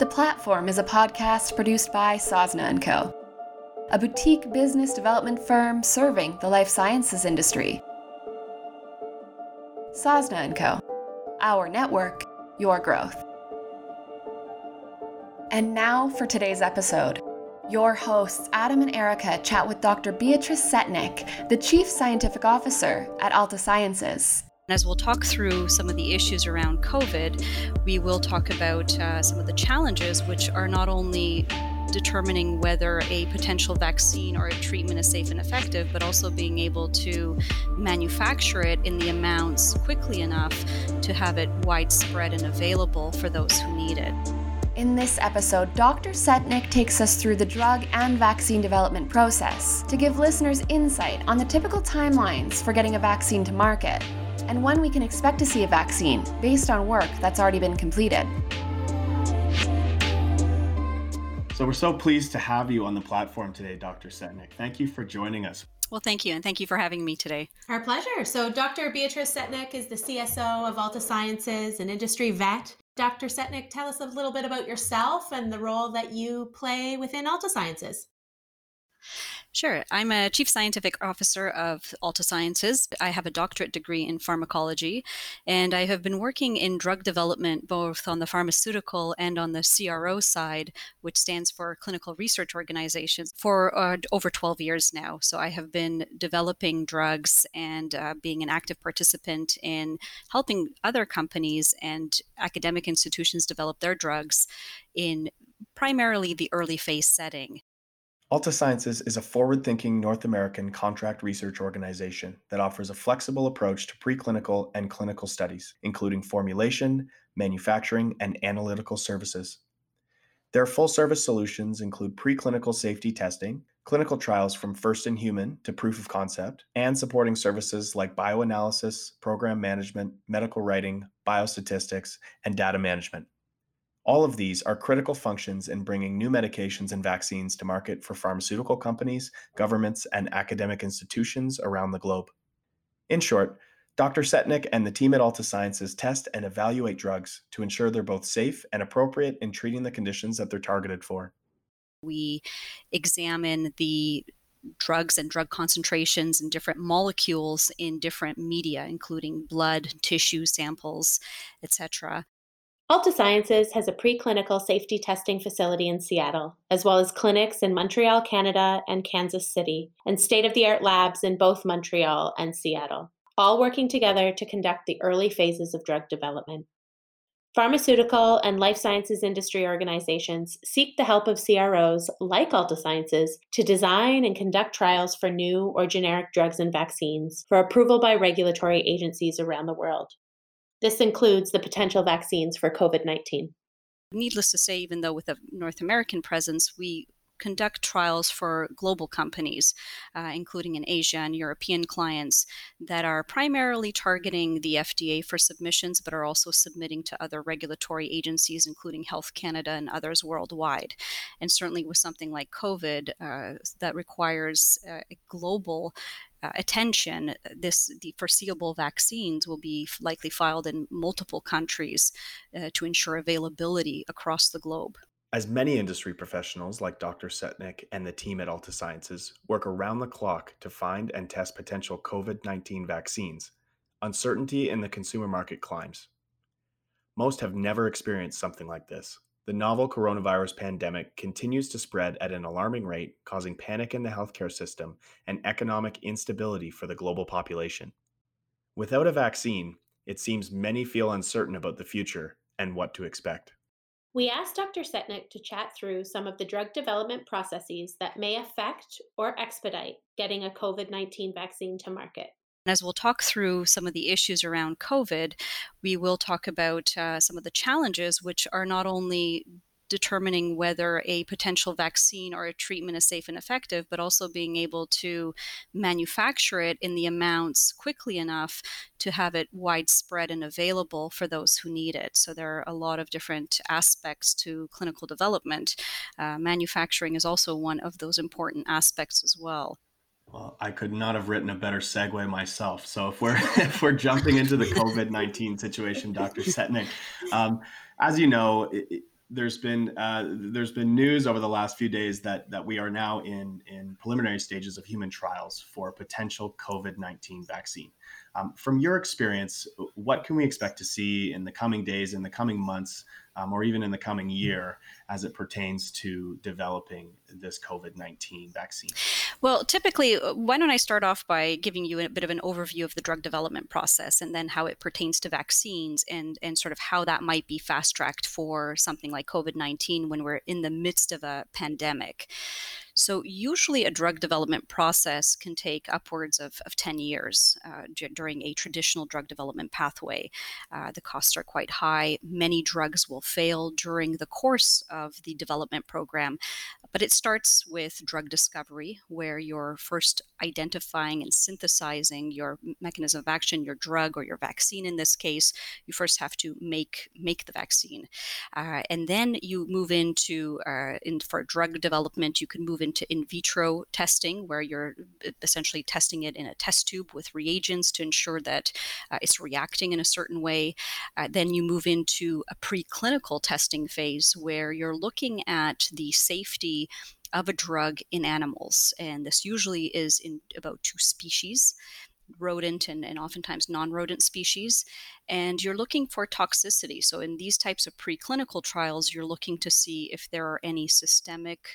The Platform is a podcast produced by Sosna & Co., a boutique business development firm serving the life sciences industry. Sosna & Co., our network, your growth. And now for today's episode. Your hosts, Adam and Erica, chat with Dr. Beatrice Setnick, the Chief Scientific Officer at Altasciences. As we'll talk through some of the issues around COVID, we will talk about uh, some of the challenges, which are not only determining whether a potential vaccine or a treatment is safe and effective, but also being able to manufacture it in the amounts quickly enough to have it widespread and available for those who need it. In this episode, Dr. Setnick takes us through the drug and vaccine development process to give listeners insight on the typical timelines for getting a vaccine to market and when we can expect to see a vaccine based on work that's already been completed. So we're so pleased to have you on the platform today, Dr. Setnick. Thank you for joining us. Well, thank you, and thank you for having me today. Our pleasure. So, Dr. Beatrice Setnick is the CSO of Altasciences, an industry vet. Dr. Setnick, tell us a little bit about yourself and the role that you play within Altasciences. Sure. I'm a chief scientific officer of Altasciences. I have a doctorate degree in pharmacology, and I have been working in drug development both on the pharmaceutical and on the CRO side, which stands for Clinical Research Organizations, for uh, over 12 years now. So I have been developing drugs and uh, being an active participant in helping other companies and academic institutions develop their drugs in primarily the early phase setting. Altasciences is a forward thinking North American contract research organization that offers a flexible approach to preclinical and clinical studies, including formulation, manufacturing, and analytical services. Their full service solutions include preclinical safety testing, clinical trials from first in human to proof of concept, and supporting services like bioanalysis, program management, medical writing, biostatistics, and data management. All of these are critical functions in bringing new medications and vaccines to market for pharmaceutical companies, governments, and academic institutions around the globe. In short, Dr. Setnick and the team at Altasciences test and evaluate drugs to ensure they're both safe and appropriate in treating the conditions that they're targeted for. We examine the drugs and drug concentrations and different molecules in different media, including blood, tissue samples, etc. Altasciences has a preclinical safety testing facility in Seattle, as well as clinics in Montreal, Canada, and Kansas City, and state of the art labs in both Montreal and Seattle, all working together to conduct the early phases of drug development. Pharmaceutical and life sciences industry organizations seek the help of CROs like Altasciences to design and conduct trials for new or generic drugs and vaccines for approval by regulatory agencies around the world. This includes the potential vaccines for COVID 19. Needless to say, even though with a North American presence, we conduct trials for global companies, uh, including in Asia and European clients, that are primarily targeting the FDA for submissions, but are also submitting to other regulatory agencies, including Health Canada and others worldwide. And certainly with something like COVID, uh, that requires a global uh, attention, this the foreseeable vaccines will be likely filed in multiple countries uh, to ensure availability across the globe. As many industry professionals like Dr. Setnick and the team at Altasciences work around the clock to find and test potential COVID 19 vaccines, uncertainty in the consumer market climbs. Most have never experienced something like this. The novel coronavirus pandemic continues to spread at an alarming rate, causing panic in the healthcare system and economic instability for the global population. Without a vaccine, it seems many feel uncertain about the future and what to expect. We asked Dr. Setnick to chat through some of the drug development processes that may affect or expedite getting a COVID 19 vaccine to market. As we'll talk through some of the issues around COVID, we will talk about uh, some of the challenges, which are not only determining whether a potential vaccine or a treatment is safe and effective, but also being able to manufacture it in the amounts quickly enough to have it widespread and available for those who need it. So there are a lot of different aspects to clinical development. Uh, manufacturing is also one of those important aspects as well. Well, I could not have written a better segue myself. So if we're if we're jumping into the COVID nineteen situation, Dr. Setnick, um, as you know, it, there's been uh, there's been news over the last few days that that we are now in in preliminary stages of human trials for a potential COVID nineteen vaccine. Um, from your experience, what can we expect to see in the coming days, in the coming months, um, or even in the coming year as it pertains to developing this COVID 19 vaccine? Well, typically, uh, why don't I start off by giving you a bit of an overview of the drug development process and then how it pertains to vaccines and, and sort of how that might be fast tracked for something like COVID 19 when we're in the midst of a pandemic. So, usually, a drug development process can take upwards of, of 10 years uh, d- during a traditional drug development pathway. Uh, the costs are quite high. Many drugs will fail during the course of the development program, but it starts with drug discovery, where you're first identifying and synthesizing your mechanism of action, your drug or your vaccine in this case. You first have to make, make the vaccine. Uh, and then you move into, uh, in, for drug development, you can move into in vitro testing, where you're essentially testing it in a test tube with reagents to ensure that uh, it's reacting in a certain way. Uh, then you move into a preclinical testing phase where you're looking at the safety of a drug in animals. And this usually is in about two species rodent and, and oftentimes non rodent species. And you're looking for toxicity. So, in these types of preclinical trials, you're looking to see if there are any systemic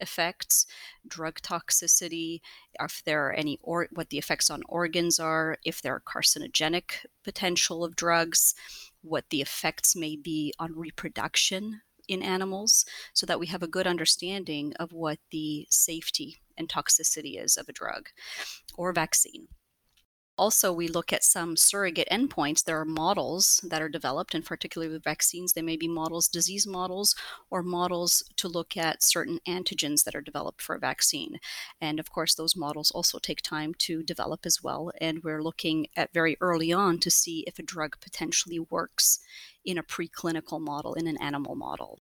effects, drug toxicity, if there are any or what the effects on organs are, if there are carcinogenic potential of drugs, what the effects may be on reproduction in animals, so that we have a good understanding of what the safety and toxicity is of a drug or vaccine. Also, we look at some surrogate endpoints. There are models that are developed, and particularly with vaccines, they may be models, disease models, or models to look at certain antigens that are developed for a vaccine. And of course, those models also take time to develop as well. And we're looking at very early on to see if a drug potentially works in a preclinical model, in an animal model.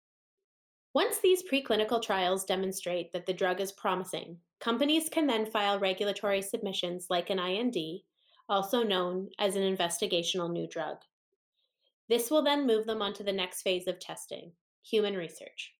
Once these preclinical trials demonstrate that the drug is promising, companies can then file regulatory submissions like an IND also known as an investigational new drug. This will then move them onto the next phase of testing human research.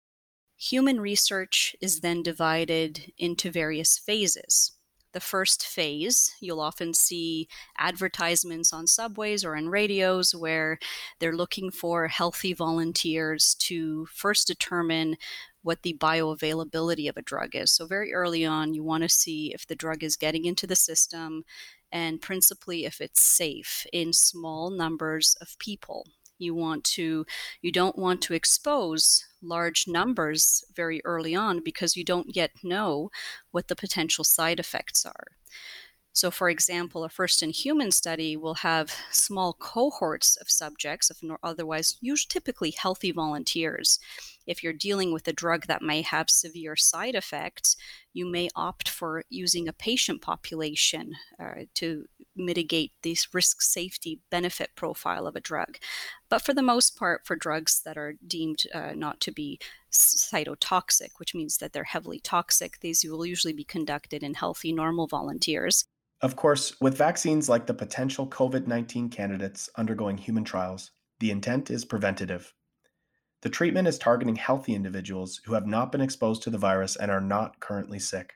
Human research is then divided into various phases. The first phase, you'll often see advertisements on subways or in radios where they're looking for healthy volunteers to first determine what the bioavailability of a drug is. So, very early on, you want to see if the drug is getting into the system and principally if it's safe in small numbers of people. You want to you don't want to expose large numbers very early on because you don't yet know what the potential side effects are. So, for example, a first in human study will have small cohorts of subjects, of otherwise usually typically healthy volunteers. If you're dealing with a drug that may have severe side effects, you may opt for using a patient population uh, to mitigate this risk safety benefit profile of a drug. But for the most part, for drugs that are deemed uh, not to be cytotoxic, which means that they're heavily toxic, these will usually be conducted in healthy, normal volunteers. Of course, with vaccines like the potential COVID 19 candidates undergoing human trials, the intent is preventative. The treatment is targeting healthy individuals who have not been exposed to the virus and are not currently sick.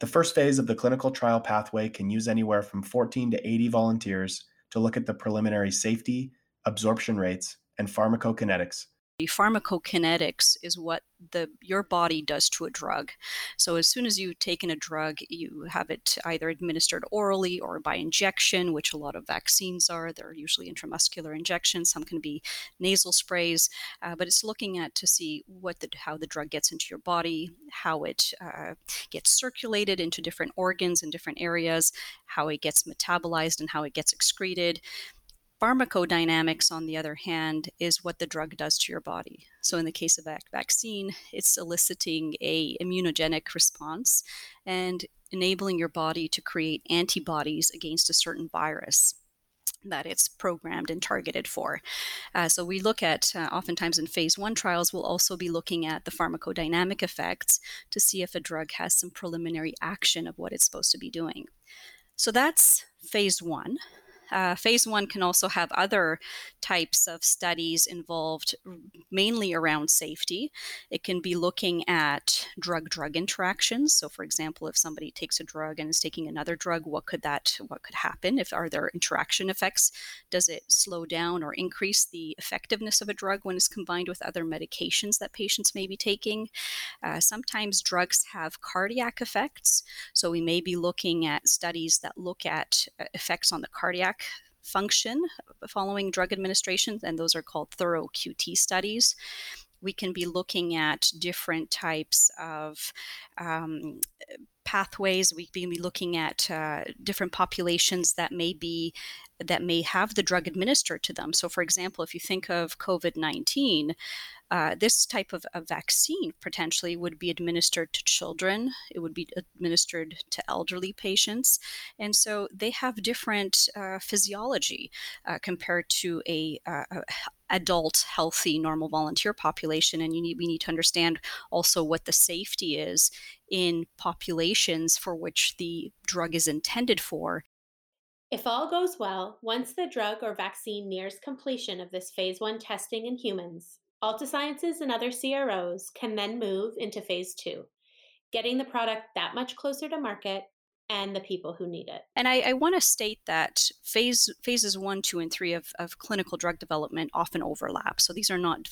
The first phase of the clinical trial pathway can use anywhere from 14 to 80 volunteers to look at the preliminary safety, absorption rates, and pharmacokinetics Pharmacokinetics is what the your body does to a drug. So as soon as you've taken a drug, you have it either administered orally or by injection, which a lot of vaccines are. They're usually intramuscular injections. Some can be nasal sprays, uh, but it's looking at to see what the how the drug gets into your body, how it uh, gets circulated into different organs and different areas, how it gets metabolized and how it gets excreted. Pharmacodynamics, on the other hand, is what the drug does to your body. So, in the case of a vaccine, it's eliciting a immunogenic response and enabling your body to create antibodies against a certain virus that it's programmed and targeted for. Uh, so we look at, uh, oftentimes in phase one trials, we'll also be looking at the pharmacodynamic effects to see if a drug has some preliminary action of what it's supposed to be doing. So that's phase one. Uh, phase one can also have other types of studies involved, mainly around safety. It can be looking at drug drug interactions. So, for example, if somebody takes a drug and is taking another drug, what could that what could happen? If are there interaction effects? Does it slow down or increase the effectiveness of a drug when it's combined with other medications that patients may be taking? Uh, sometimes drugs have cardiac effects, so we may be looking at studies that look at uh, effects on the cardiac function following drug administration, and those are called thorough QT studies. We can be looking at different types of um, pathways. We can be looking at uh, different populations that may be that may have the drug administered to them. So, for example, if you think of COVID nineteen, uh, this type of a vaccine potentially would be administered to children. It would be administered to elderly patients, and so they have different uh, physiology uh, compared to a, uh, a, adult, healthy, normal volunteer population. And you need we need to understand also what the safety is in populations for which the drug is intended for. If all goes well, once the drug or vaccine nears completion of this phase one testing in humans, Altasciences and other CROs can then move into phase two, getting the product that much closer to market and the people who need it. And I, I want to state that phase phases one, two, and three of, of clinical drug development often overlap. So these are not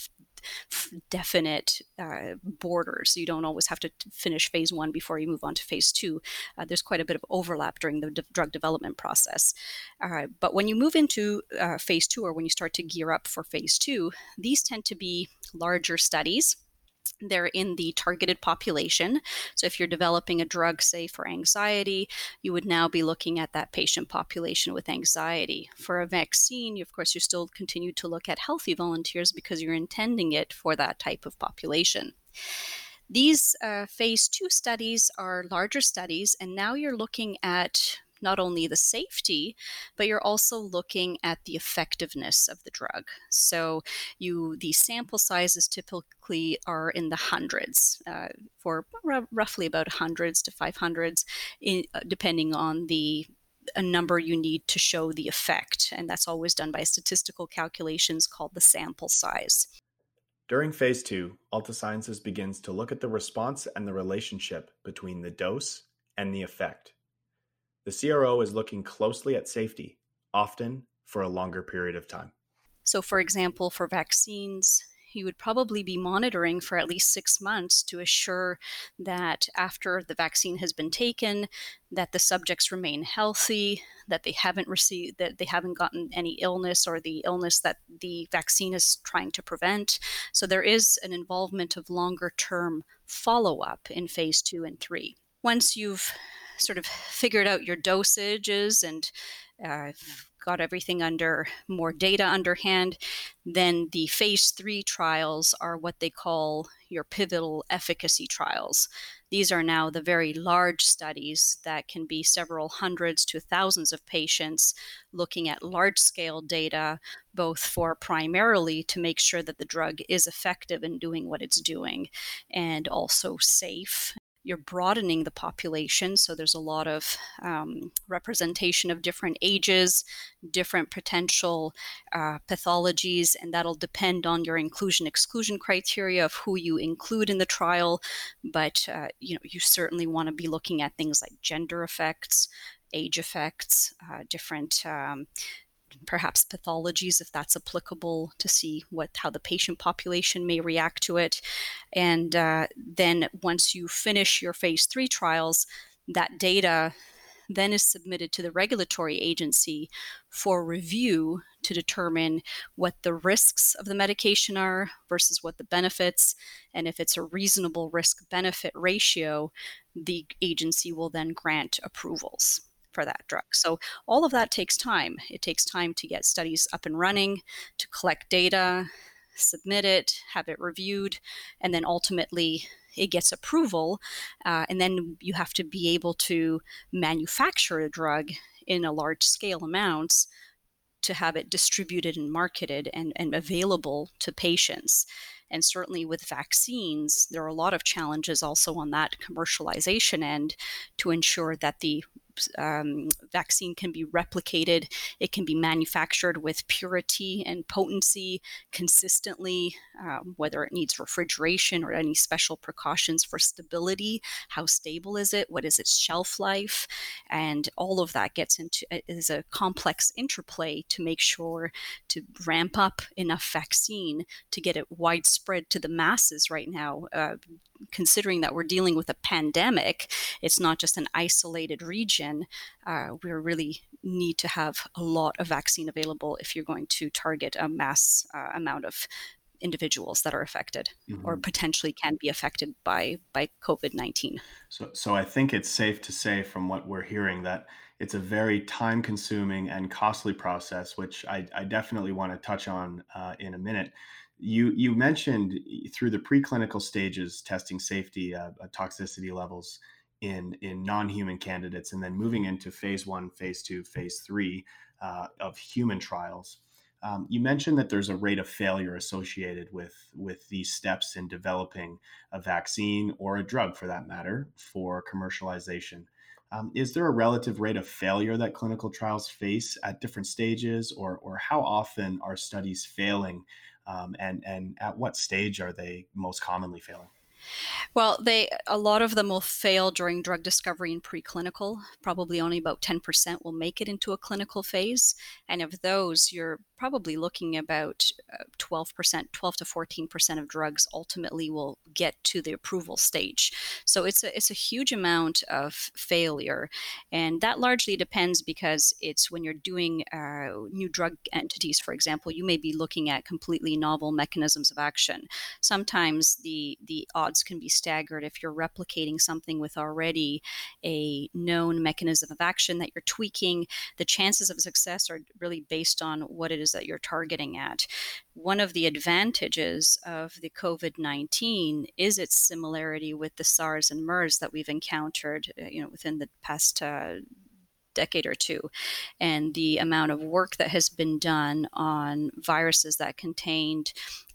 definite uh, borders. You don't always have to finish phase one before you move on to phase two. Uh, there's quite a bit of overlap during the drug development process. Uh, but when you move into uh, phase two or when you start to gear up for phase two, these tend to be larger studies they're in the targeted population. So, if you're developing a drug, say for anxiety, you would now be looking at that patient population with anxiety. For a vaccine, of course, you still continue to look at healthy volunteers because you're intending it for that type of population. These uh, phase two studies are larger studies, and now you're looking at not only the safety, but you're also looking at the effectiveness of the drug. So you the sample sizes typically are in the hundreds uh, for r- roughly about hundreds to 500s, in, uh, depending on the a number you need to show the effect, and that's always done by statistical calculations called the sample size. During phase two, Altasciences begins to look at the response and the relationship between the dose and the effect. The CRO is looking closely at safety, often for a longer period of time. So, for example, for vaccines, you would probably be monitoring for at least six months to assure that after the vaccine has been taken that the subjects remain healthy that they haven't received that they haven't gotten any illness or the illness that the vaccine is trying to prevent so there is an involvement of longer term follow-up in phase two and three once you've sort of figured out your dosages and uh, got everything under more data underhand, then the phase three trials are what they call your pivotal efficacy trials. These are now the very large studies that can be several hundreds to thousands of patients looking at large scale data, both for primarily to make sure that the drug is effective in doing what it's doing and also safe you're broadening the population. So there's a lot of um, representation of different ages, different potential uh, pathologies, and that'll depend on your inclusion exclusion criteria of who you include in the trial. But uh, you know, you certainly want to be looking at things like gender effects, age effects, uh, different um, perhaps pathologies if that's applicable to see what how the patient population may react to it and uh, then once you finish your phase three trials that data then is submitted to the regulatory agency for review to determine what the risks of the medication are versus what the benefits. And if it's a reasonable risk benefit ratio, the agency will then grant approvals for that drug. So all of that takes time. It takes time to get studies up and running, to collect data, submit it, have it reviewed, and then ultimately it gets approval. Uh, and then you have to be able to manufacture a drug in a large scale amounts to have it distributed and marketed and, and available to patients. And certainly with vaccines, there are a lot of challenges also on that commercialization end to ensure that the um, vaccine can be replicated, it can be manufactured with purity and potency consistently, um, whether it needs refrigeration or any special precautions for stability. How stable is it? What is its shelf life? And all of that gets into is a complex interplay to make sure to ramp up enough vaccine to get it widespread to the masses right now. Uh, considering that we're dealing with a pandemic, it's not just an isolated region. Uh, we really need to have a lot of vaccine available if you're going to target a mass uh, amount of individuals that are affected mm-hmm. or potentially can be affected by by COVID-19. So so I think it's safe to say from what we're hearing that it's a very time consuming and costly process which I, I definitely want to touch on uh, in a minute. You you mentioned through the preclinical stages testing safety uh, uh, toxicity levels in in non-human candidates and then moving into phase 1, phase 2, phase 3 uh, of human trials. Um, you mentioned that there's a rate of failure associated with with these steps in developing a vaccine or a drug, for that matter, for commercialization. Um, is there a relative rate of failure that clinical trials face at different stages, or or how often are studies failing, um, and and at what stage are they most commonly failing? Well, they a lot of them will fail during drug discovery and preclinical. Probably only about 10% will make it into a clinical phase, and of those, you're probably looking about 12%, uh, 12 to 14% of drugs ultimately will get to the approval stage. So it's a, it's a huge amount of failure. And that largely depends because it's when you're doing uh, new drug entities, for example, you may be looking at completely novel mechanisms of action. Sometimes the, the odds can be staggered if you're replicating something with already a known mechanism of action that you're tweaking. The chances of success are really based on what it is that you're targeting at. One of the advantages of the COVID 19 is its similarity with the SARS and MERS that we've encountered uh, you know, within the past uh, decade or two, and the amount of work that has been done on viruses that contained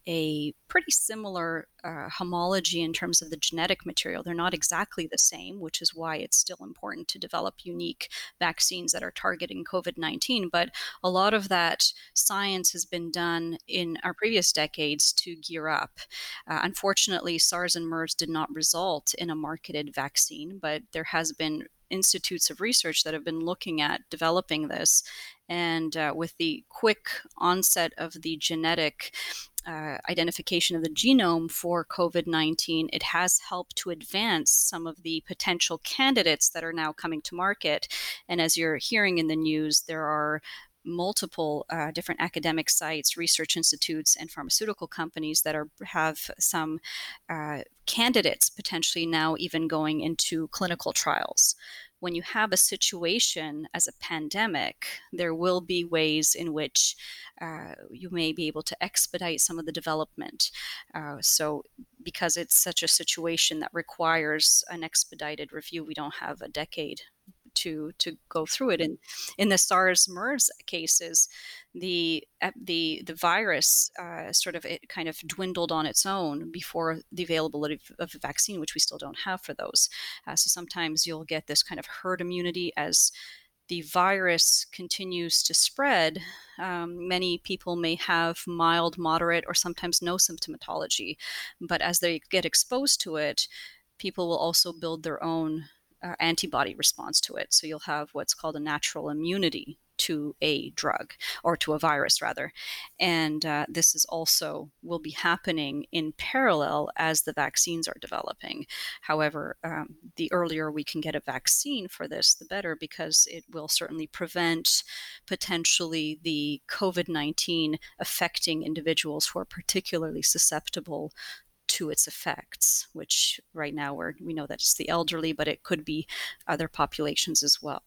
a pretty similar uh, homology in terms of the genetic material. They're not exactly the same, which is why it's still important to develop unique vaccines that are targeting COVID 19. But a lot of that science has been done in our previous decades to gear up. Uh, unfortunately, SARS and MERS did not result in a marketed vaccine, but there has been institutes of research that have been looking at developing this. And uh, with the quick onset of the genetic uh, identification of the genome for COVID 19, it has helped to advance some of the potential candidates that are now coming to market. And as you're hearing in the news, there are multiple uh, different academic sites, research institutes, and pharmaceutical companies that are have some uh, candidates potentially now even going into clinical trials when you have a situation as a pandemic, there will be ways in which uh, you may be able to expedite some of the development. Uh, so, because it's such a situation that requires an expedited review, we don't have a decade to to go through it. And in the SARS MERS cases, the the the virus uh, sort of it kind of dwindled on its own before the availability of a vaccine, which we still don't have for those. Uh, so sometimes you'll get this kind of herd immunity as the virus continues to spread, um, many people may have mild, moderate, or sometimes no symptomatology. But as they get exposed to it, people will also build their own uh, antibody response to it. So you'll have what's called a natural immunity to a drug or to a virus rather and uh, this is also will be happening in parallel as the vaccines are developing however um, the earlier we can get a vaccine for this the better because it will certainly prevent potentially the covid-19 affecting individuals who are particularly susceptible to its effects, which right now we're, we know that it's the elderly, but it could be other populations as well.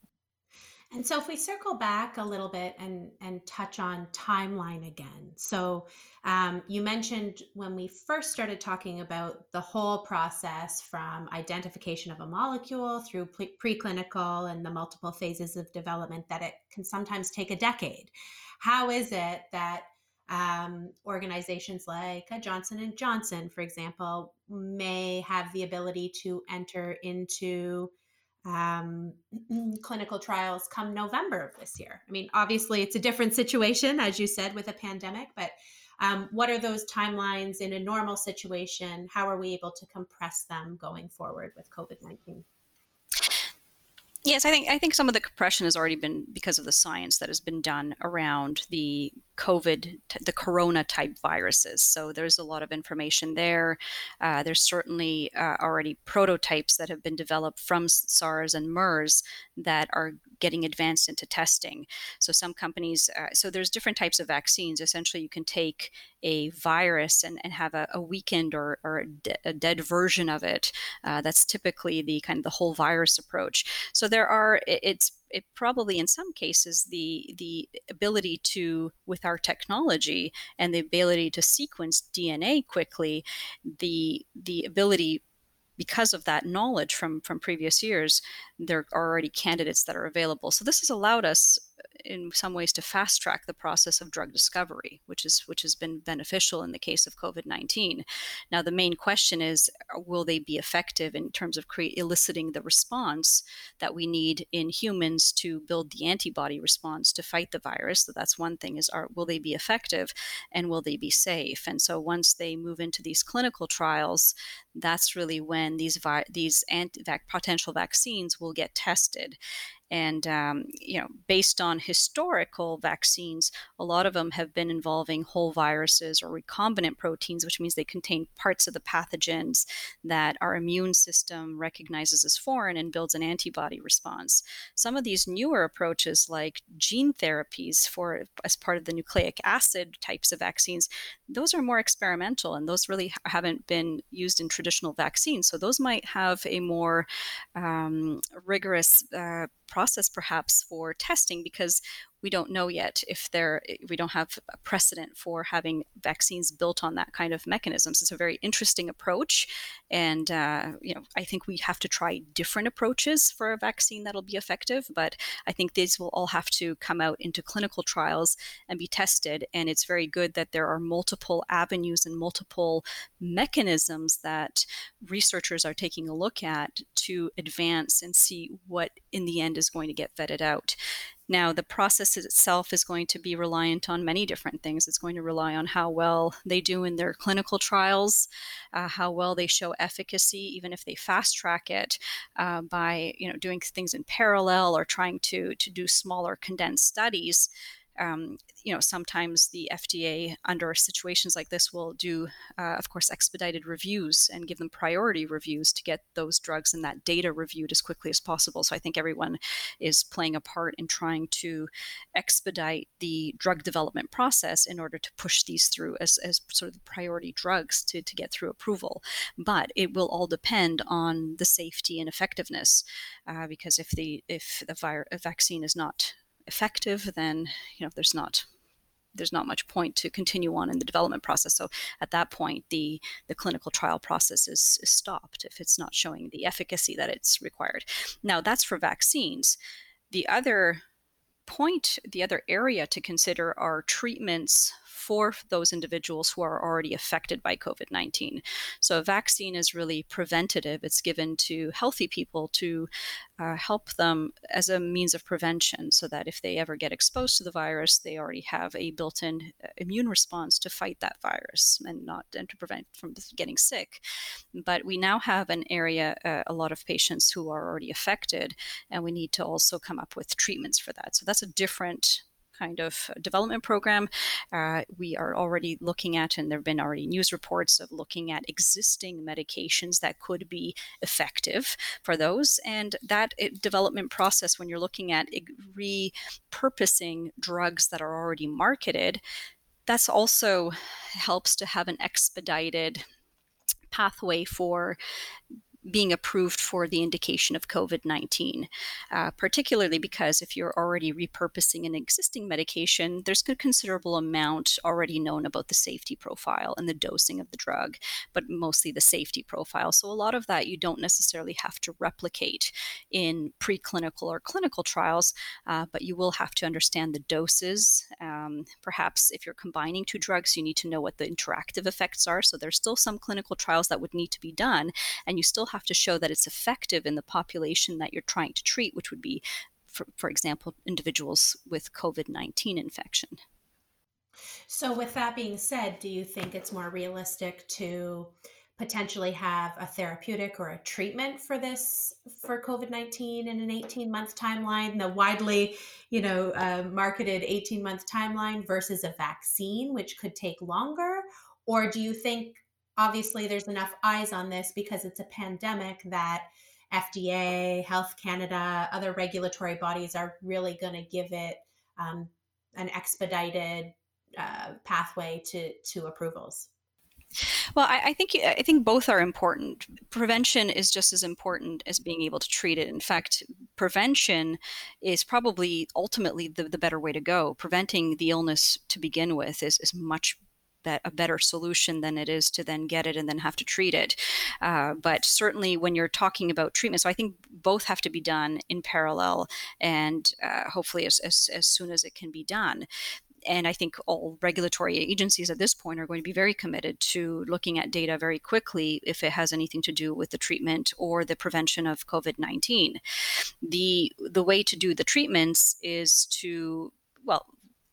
And so if we circle back a little bit and and touch on timeline again. So um, you mentioned when we first started talking about the whole process from identification of a molecule through pre- preclinical and the multiple phases of development that it can sometimes take a decade. How is it that um, organizations like Johnson and Johnson, for example, may have the ability to enter into um, clinical trials come November of this year? I mean, obviously, it's a different situation, as you said, with a pandemic, but um, what are those timelines in a normal situation? How are we able to compress them going forward with COVID 19? Yes, I think I think some of the compression has already been because of the science that has been done around the COVID, the corona type viruses. So there's a lot of information there. Uh, there's certainly uh, already prototypes that have been developed from SARS and MERS that are getting advanced into testing. So some companies, uh, so there's different types of vaccines. Essentially, you can take a virus and, and have a, a weakened or, or a, de- a, dead version of it. Uh, that's typically the kind of the whole virus approach. So there are, it's it probably in some cases the the ability to with our technology and the ability to sequence DNA quickly, the the ability because of that knowledge from from previous years, there are already candidates that are available. So this has allowed us in some ways to fast track the process of drug discovery, which is which has been beneficial in the case of COVID-19. Now the main question is uh, will they be effective in terms of create, eliciting the response that we need in humans to build the antibody response to fight the virus. So that's one thing is are will they be effective and will they be safe? And so once they move into these clinical trials, that's really when these vi- these potential vaccines will get tested and, um, you know, based on historical vaccines, a lot of them have been involving whole viruses or recombinant proteins, which means they contain parts of the pathogens that our immune system recognizes as foreign and builds an antibody response. Some of these newer approaches, like gene therapies for as part of the nucleic acid types of vaccines, those are more experimental and those really haven't been used in traditional vaccines. So those might have a more um, rigorous uh, process perhaps for testing because we don't know yet if there we don't have a precedent for having vaccines built on that kind of mechanisms. It's a very interesting approach, and uh, you know I think we have to try different approaches for a vaccine that'll be effective. But I think these will all have to come out into clinical trials and be tested. And it's very good that there are multiple avenues and multiple mechanisms that researchers are taking a look at to advance and see what in the end is going to get vetted out. Now, the process itself is going to be reliant on many different things. It's going to rely on how well they do in their clinical trials, uh, how well they show efficacy, even if they fast track it uh, by you know doing things in parallel or trying to to do smaller condensed studies um, you know, sometimes the FDA, under situations like this, will do, uh, of course, expedited reviews and give them priority reviews to get those drugs and that data reviewed as quickly as possible. So I think everyone is playing a part in trying to expedite the drug development process in order to push these through as, as sort of the priority drugs to, to get through approval. But it will all depend on the safety and effectiveness, uh, because if the if the vir- vaccine is not effective, then you know there's not there's not much point to continue on in the development process. So at that point, the the clinical trial process is, is stopped if it's not showing the efficacy that it's required. Now that's for vaccines. The other point, the other area to consider are treatments for those individuals who are already affected by COVID 19. So, a vaccine is really preventative, it's given to healthy people to uh, help them as a means of prevention so that if they ever get exposed to the virus, they already have a built in uh, immune response to fight that virus and not and to prevent from getting sick. But we now have an area, uh, a lot of patients who are already affected, and we need to also come up with treatments for that. So, that's a different kind of development program. Uh, we are already looking at, and there have been already news reports of looking at existing medications that could be effective for those. And that eh, development process, when you're looking at repurposing drugs that are already marketed, that's also helps to have an expedited pathway for being approved for the indication of COVID 19, uh, particularly because if you're already repurposing an existing medication, there's a considerable amount already known about the safety profile and the dosing of the drug, but mostly the safety profile. So a lot of that you don't necessarily have to replicate in preclinical or clinical trials, uh, but you will have to understand the doses. Um, perhaps if you're combining two drugs, you need to know what the interactive effects are. So there's still some clinical trials that would need to be done, and you still have have to show that it's effective in the population that you're trying to treat, which would be, for, for example, individuals with COVID 19 infection. So, with that being said, do you think it's more realistic to potentially have a therapeutic or a treatment for this for covid-19 in an 18 month timeline the widely you know uh, marketed 18 month timeline versus a vaccine which could take longer or do you think obviously there's enough eyes on this because it's a pandemic that fda health canada other regulatory bodies are really going to give it um, an expedited uh, pathway to to approvals well, I, I, think I think both are important. Prevention is just as important as being able to treat it. In fact, prevention is probably ultimately the, the better way to go. Preventing the illness to begin with is, is much a better solution than it is to then get it and then have to treat it. Uh, but certainly, when you're talking about treatment, so I think both have to be done in parallel and uh, hopefully as, as, as soon as it can be done and I think all regulatory agencies at this point are going to be very committed to looking at data very quickly if it has anything to do with the treatment or the prevention of COVID-19. The the way to do the treatments is to well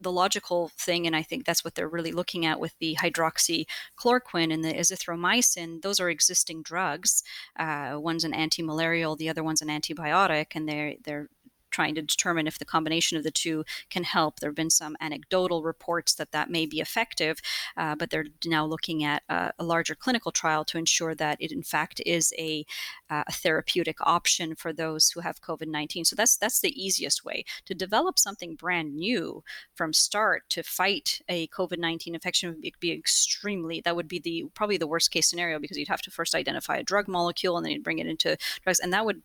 the logical thing, and I think that's what they're really looking at with the hydroxychloroquine and the azithromycin. Those are existing drugs. Uh, one's an anti-malarial, the other one's an antibiotic, and they're they're trying to determine if the combination of the two can help. There have been some anecdotal reports that that may be effective, uh, but they're now looking at a, a, larger clinical trial to ensure that it in fact is a, uh, a therapeutic option for those who have COVID-19. So that's that's the easiest way to develop something brand new from start to fight a COVID-19 infection would be, be extremely that would be the probably the worst case scenario because you'd have to first identify a drug molecule and then you'd bring it into drugs and that would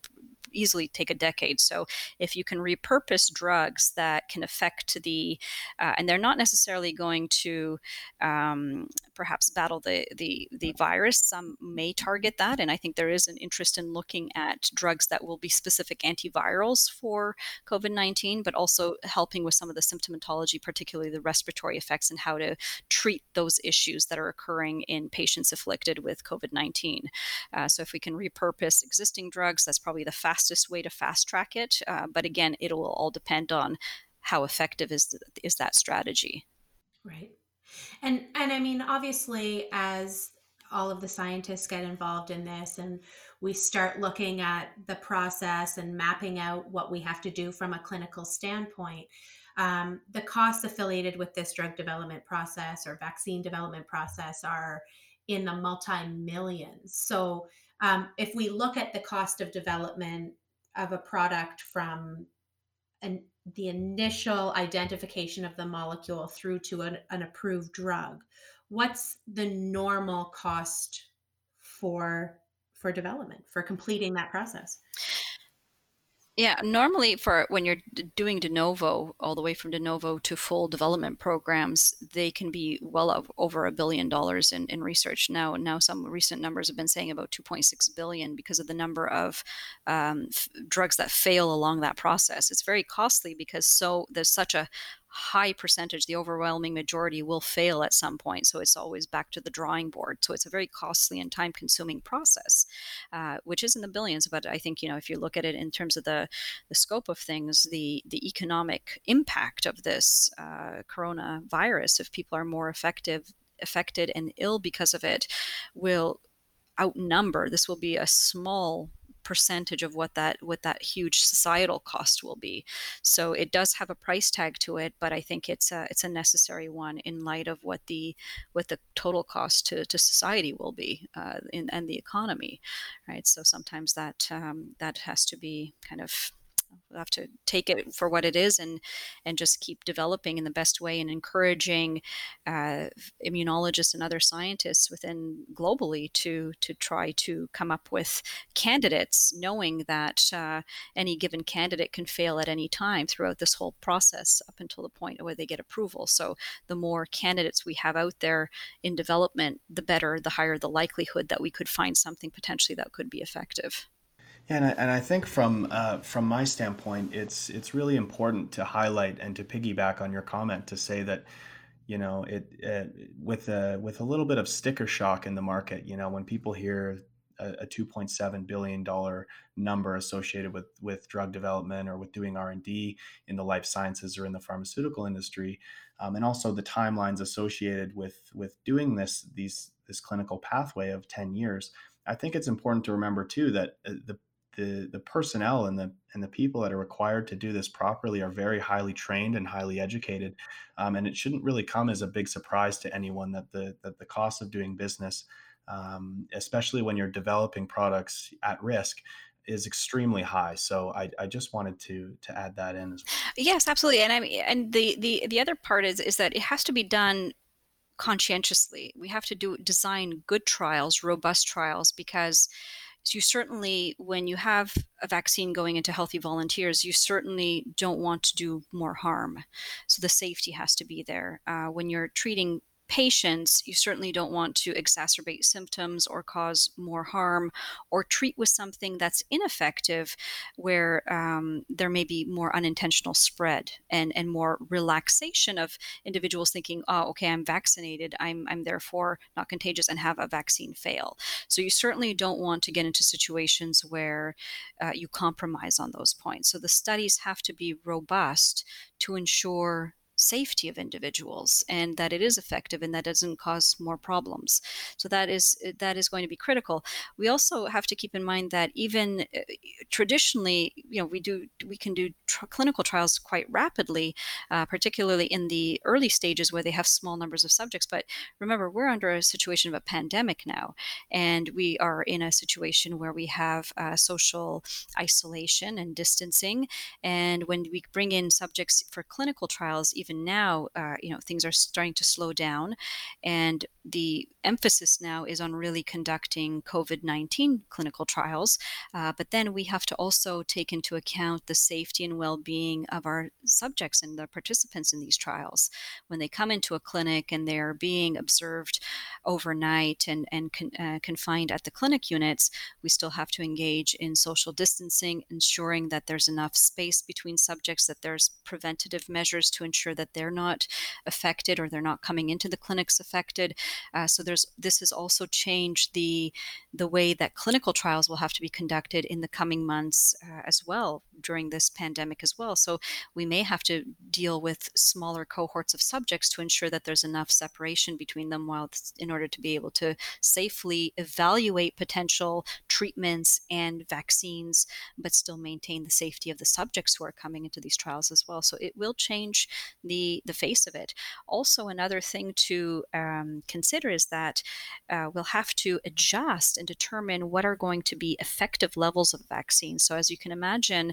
easily take a decade. So if you can repurpose drugs that can affect the, uh, and they're not necessarily going to um, perhaps battle the, the the virus. Some may target that, and I think there is an interest in looking at drugs that will be specific antivirals for COVID-19, but also helping with some of the symptomatology, particularly the respiratory effects, and how to treat those issues that are occurring in patients afflicted with COVID-19. Uh, so if we can repurpose existing drugs, that's probably the fastest way to fast track it. Uh, but again, it will all depend on how effective is is that strategy. Right. And and I mean, obviously, as all of the scientists get involved in this and we start looking at the process and mapping out what we have to do from a clinical standpoint um, the costs affiliated with this drug development process or vaccine development process are in the multi-millions so um, if we look at the cost of development of a product from an the initial identification of the molecule through to an, an approved drug what's the normal cost for for development for completing that process yeah, normally for when you're doing de novo, all the way from de novo to full development programs, they can be well over a billion dollars in, in research. Now, now some recent numbers have been saying about 2.6 billion because of the number of um, f- drugs that fail along that process. It's very costly because so there's such a high percentage, the overwhelming majority will fail at some point. So it's always back to the drawing board. So it's a very costly and time consuming process, uh, which is in the billions. But I think, you know, if you look at it in terms of the, the scope of things, the, the economic impact of this uh, coronavirus, if people are more effective, affected and ill because of it, will outnumber. This will be a small percentage of what that what that huge societal cost will be. So it does have a price tag to it, but I think it's a it's a necessary one in light of what the what the total cost to, to society will be uh, in, and the economy, right? So sometimes that um, that has to be kind of We'll have to take it for what it is and and just keep developing in the best way and encouraging uh, immunologists and other scientists within globally to to try to come up with candidates, knowing that uh, any given candidate can fail at any time throughout this whole process up until the point where they get approval. So the more candidates we have out there in development, the better, the higher the likelihood that we could find something potentially that could be effective. Yeah, and I, and I think from uh, from my standpoint, it's it's really important to highlight and to piggyback on your comment to say that, you know, it, it with a with a little bit of sticker shock in the market. You know, when people hear a 2.7 billion dollar number associated with with drug development or with doing r&d in the life sciences or in the pharmaceutical industry um, and also the timelines associated with with doing this these this clinical pathway of 10 years i think it's important to remember too that uh, the the, the personnel and the and the people that are required to do this properly are very highly trained and highly educated, um, and it shouldn't really come as a big surprise to anyone that the that the cost of doing business um, especially when you're developing products at risk is extremely high. So I, I just wanted to to add that in as well. Yes, absolutely. And I mean, and the the the other part is is that it has to be done conscientiously. We have to do design good trials, robust trials, because you certainly, when you have a vaccine going into healthy volunteers, you certainly don't want to do more harm. So the safety has to be there. Uh, when you're treating patients, you certainly don't want to exacerbate symptoms or cause more harm or treat with something that's ineffective where um, there may be more unintentional spread and, and more relaxation of individuals thinking, oh, okay, I'm vaccinated, I'm, I'm therefore not contagious and have a vaccine fail. So you certainly don't want to get into situations where uh, you compromise on those points. So the studies have to be robust to ensure safety of individuals and that it is effective and that doesn't cause more problems. So that is that is going to be critical. We also have to keep in mind that even uh, traditionally you know we do we can do tr- clinical trials quite rapidly uh, particularly in the early stages where they have small numbers of subjects. But remember we're under a situation of a pandemic now and we are in a situation where we have uh, social isolation and distancing. And when we bring in subjects for clinical trials even even now, uh, you know, things are starting to slow down, and the emphasis now is on really conducting COVID 19 clinical trials. Uh, but then we have to also take into account the safety and well being of our subjects and the participants in these trials. When they come into a clinic and they're being observed overnight and, and con, uh, confined at the clinic units, we still have to engage in social distancing, ensuring that there's enough space between subjects, that there's preventative measures to ensure that they're not affected or they're not coming into the clinics affected. Uh, so there's this has also changed the the way that clinical trials will have to be conducted in the coming months uh, as well during this pandemic as well. So we may have to deal with smaller cohorts of subjects to ensure that there's enough separation between them while in order to be able to safely evaluate potential treatments and vaccines, but still maintain the safety of the subjects who are coming into these trials as well. So it will change the the face of it. Also, another thing to um, consider is that uh, we'll have to adjust and determine what are going to be effective levels of vaccine. So as you can imagine,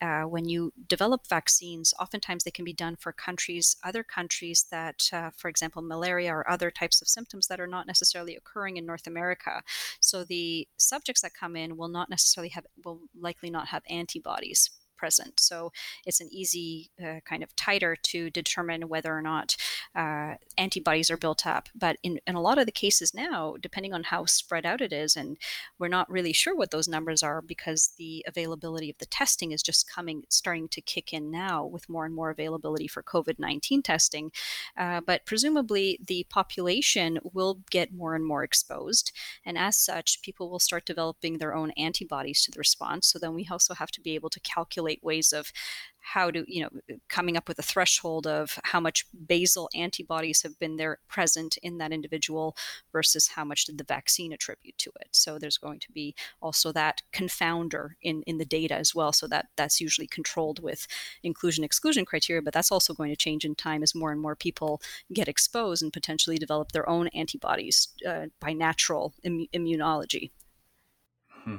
uh, when you develop vaccines, oftentimes they can be done for countries, other countries that, uh, for example, malaria or other types of symptoms that are not necessarily occurring in North America. So the subjects that come in will not necessarily have, will likely not have antibodies present. So it's an easy uh, kind of titer to determine whether or not uh, antibodies are built up. But in, in a lot of the cases now, depending on how spread out it is, and we're not really sure what those numbers are because the availability of the testing is just coming, starting to kick in now with more and more availability for COVID 19 testing. Uh, but presumably, the population will get more and more exposed. And as such, people will start developing their own antibodies to the response. So then we also have to be able to calculate ways of how to you know coming up with a threshold of how much basal antibodies have been there present in that individual versus how much did the vaccine attribute to it. So there's going to be also that confounder in in the data as well. So that that's usually controlled with inclusion exclusion criteria but that's also going to change in time as more and more people get exposed and potentially develop their own antibodies uh, by natural Im- immunology Hmm.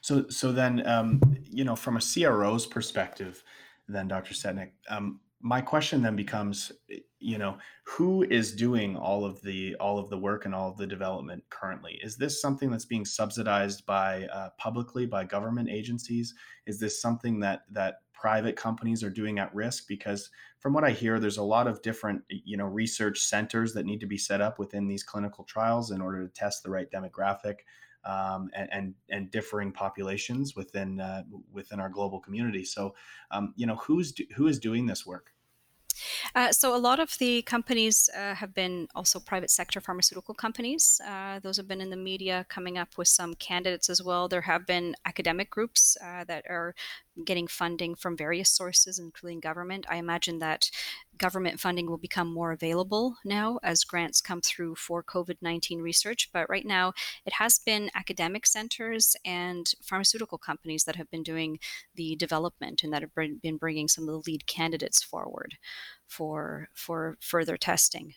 So, so then, um, you know, from a CRO's perspective, then Dr. Setnik, um, my question then becomes, you know, who is doing all of the all of the work and all of the development currently? Is this something that's being subsidized by uh, publicly by government agencies? Is this something that that private companies are doing at risk? Because from what I hear, there's a lot of different, you know, research centers that need to be set up within these clinical trials in order to test the right demographic um, and, and, and differing populations within uh, within our global community. So, um, you know, who's do, who is doing this work? Uh, so a lot of the companies uh, have been also private sector pharmaceutical companies. Uh, those have been in the media, coming up with some candidates as well. There have been academic groups uh, that are getting funding from various sources, including government. I imagine that government funding will become more available now as grants come through for COVID 19 research. But right now, it has been academic centers and pharmaceutical companies that have been doing the development and that have been bringing some of the lead candidates forward for, for further testing.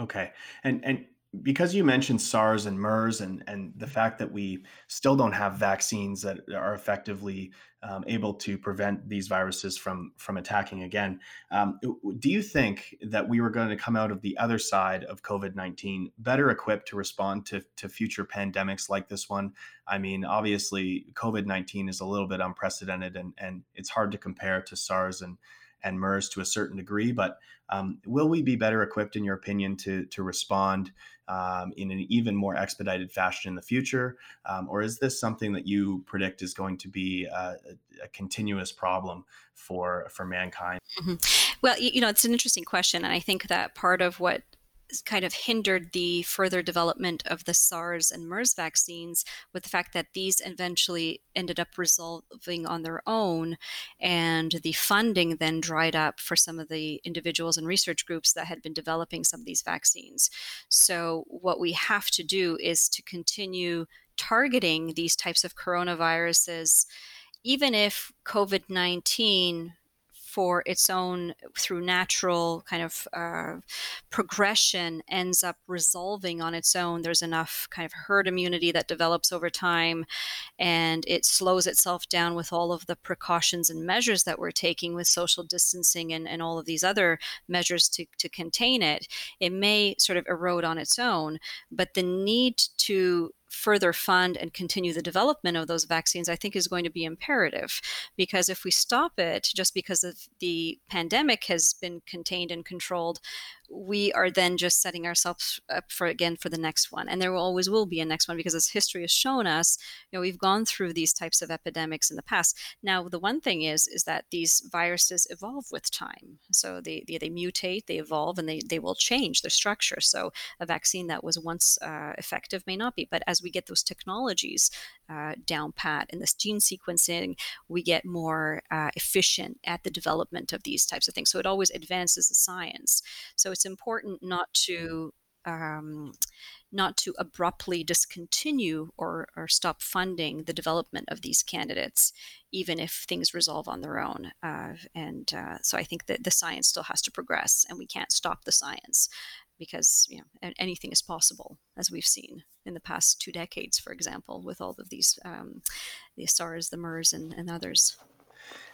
Okay. And, and because you mentioned SARS and MERS and, and the fact that we still don't have vaccines that are effectively um, able to prevent these viruses from from attacking again, um, do you think that we were going to come out of the other side of COVID nineteen better equipped to respond to, to future pandemics like this one? I mean, obviously, COVID nineteen is a little bit unprecedented, and and it's hard to compare to SARS and and MERS to a certain degree. But um, will we be better equipped, in your opinion, to to respond um, in an even more expedited fashion in the future, um, or is this something that you predict is going to be a, a continuous problem for for mankind? Mm-hmm. Well, you know, it's an interesting question, and I think that part of what kind of hindered the further development of the SARS and MERS vaccines with the fact that these eventually ended up resolving on their own and the funding then dried up for some of the individuals and research groups that had been developing some of these vaccines. So what we have to do is to continue targeting these types of coronaviruses even if COVID-19 for its own through natural kind of uh, progression ends up resolving on its own. There's enough kind of herd immunity that develops over time and it slows itself down with all of the precautions and measures that we're taking with social distancing and, and all of these other measures to, to contain it. It may sort of erode on its own but the need to further fund and continue the development of those vaccines, I think is going to be imperative. Because if we stop it just because of the pandemic has been contained and controlled, we are then just setting ourselves up for again for the next one and there will always will be a next one because as history has shown us you know we've gone through these types of epidemics in the past. Now the one thing is is that these viruses evolve with time. So they they, they mutate they evolve and they, they will change their structure. So a vaccine that was once uh, effective may not be but as we get those technologies uh, down pat in this gene sequencing we get more uh, efficient at the development of these types of things. So it always advances the science. So it's important not to um, not to abruptly discontinue or, or stop funding the development of these candidates, even if things resolve on their own. Uh, and uh, so I think that the science still has to progress, and we can't stop the science because you know anything is possible, as we've seen in the past two decades, for example, with all of these um, the SARS, the MERS, and, and others.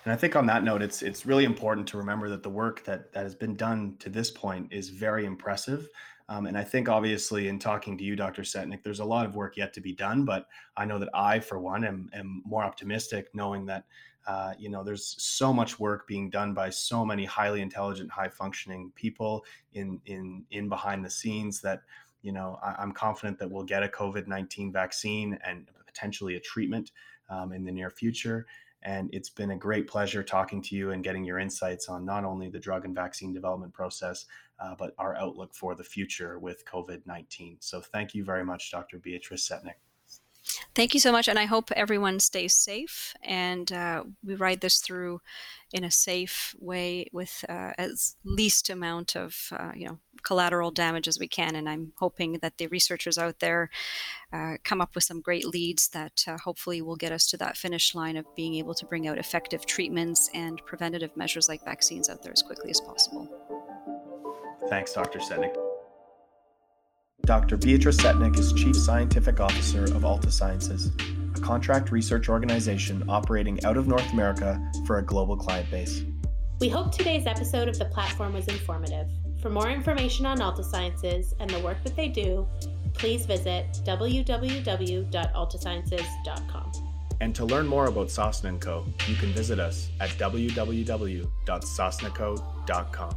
And I think on that note, it's it's really important to remember that the work that that has been done to this point is very impressive. Um, and I think obviously in talking to you, Dr. Setnik, there's a lot of work yet to be done. But I know that I, for one, am, am more optimistic, knowing that uh, you know there's so much work being done by so many highly intelligent, high functioning people in in in behind the scenes that you know I, am confident that we'll get a COVID 19 vaccine and potentially a treatment um, in the near future. And it's been a great pleasure talking to you and getting your insights on not only the drug and vaccine development process, uh, but our outlook for the future with COVID 19. So thank you very much, Dr. Beatrice Setnik. Thank you so much, and I hope everyone stays safe and uh, we ride this through in a safe way with uh, as least amount of uh, you know collateral damage as we can. And I'm hoping that the researchers out there uh, come up with some great leads that uh, hopefully will get us to that finish line of being able to bring out effective treatments and preventative measures like vaccines out there as quickly as possible. Thanks, Dr. Setnik. Dr. Beatrice Setnik is Chief Scientific Officer of Altasciences, a contract research organization operating out of North America for a global client base. We hope today's episode of the platform was informative. For more information on Altasciences and the work that they do, please visit www.altasciences.com. And to learn more about Sosna & Co., you can visit us at www.sosnaco.com.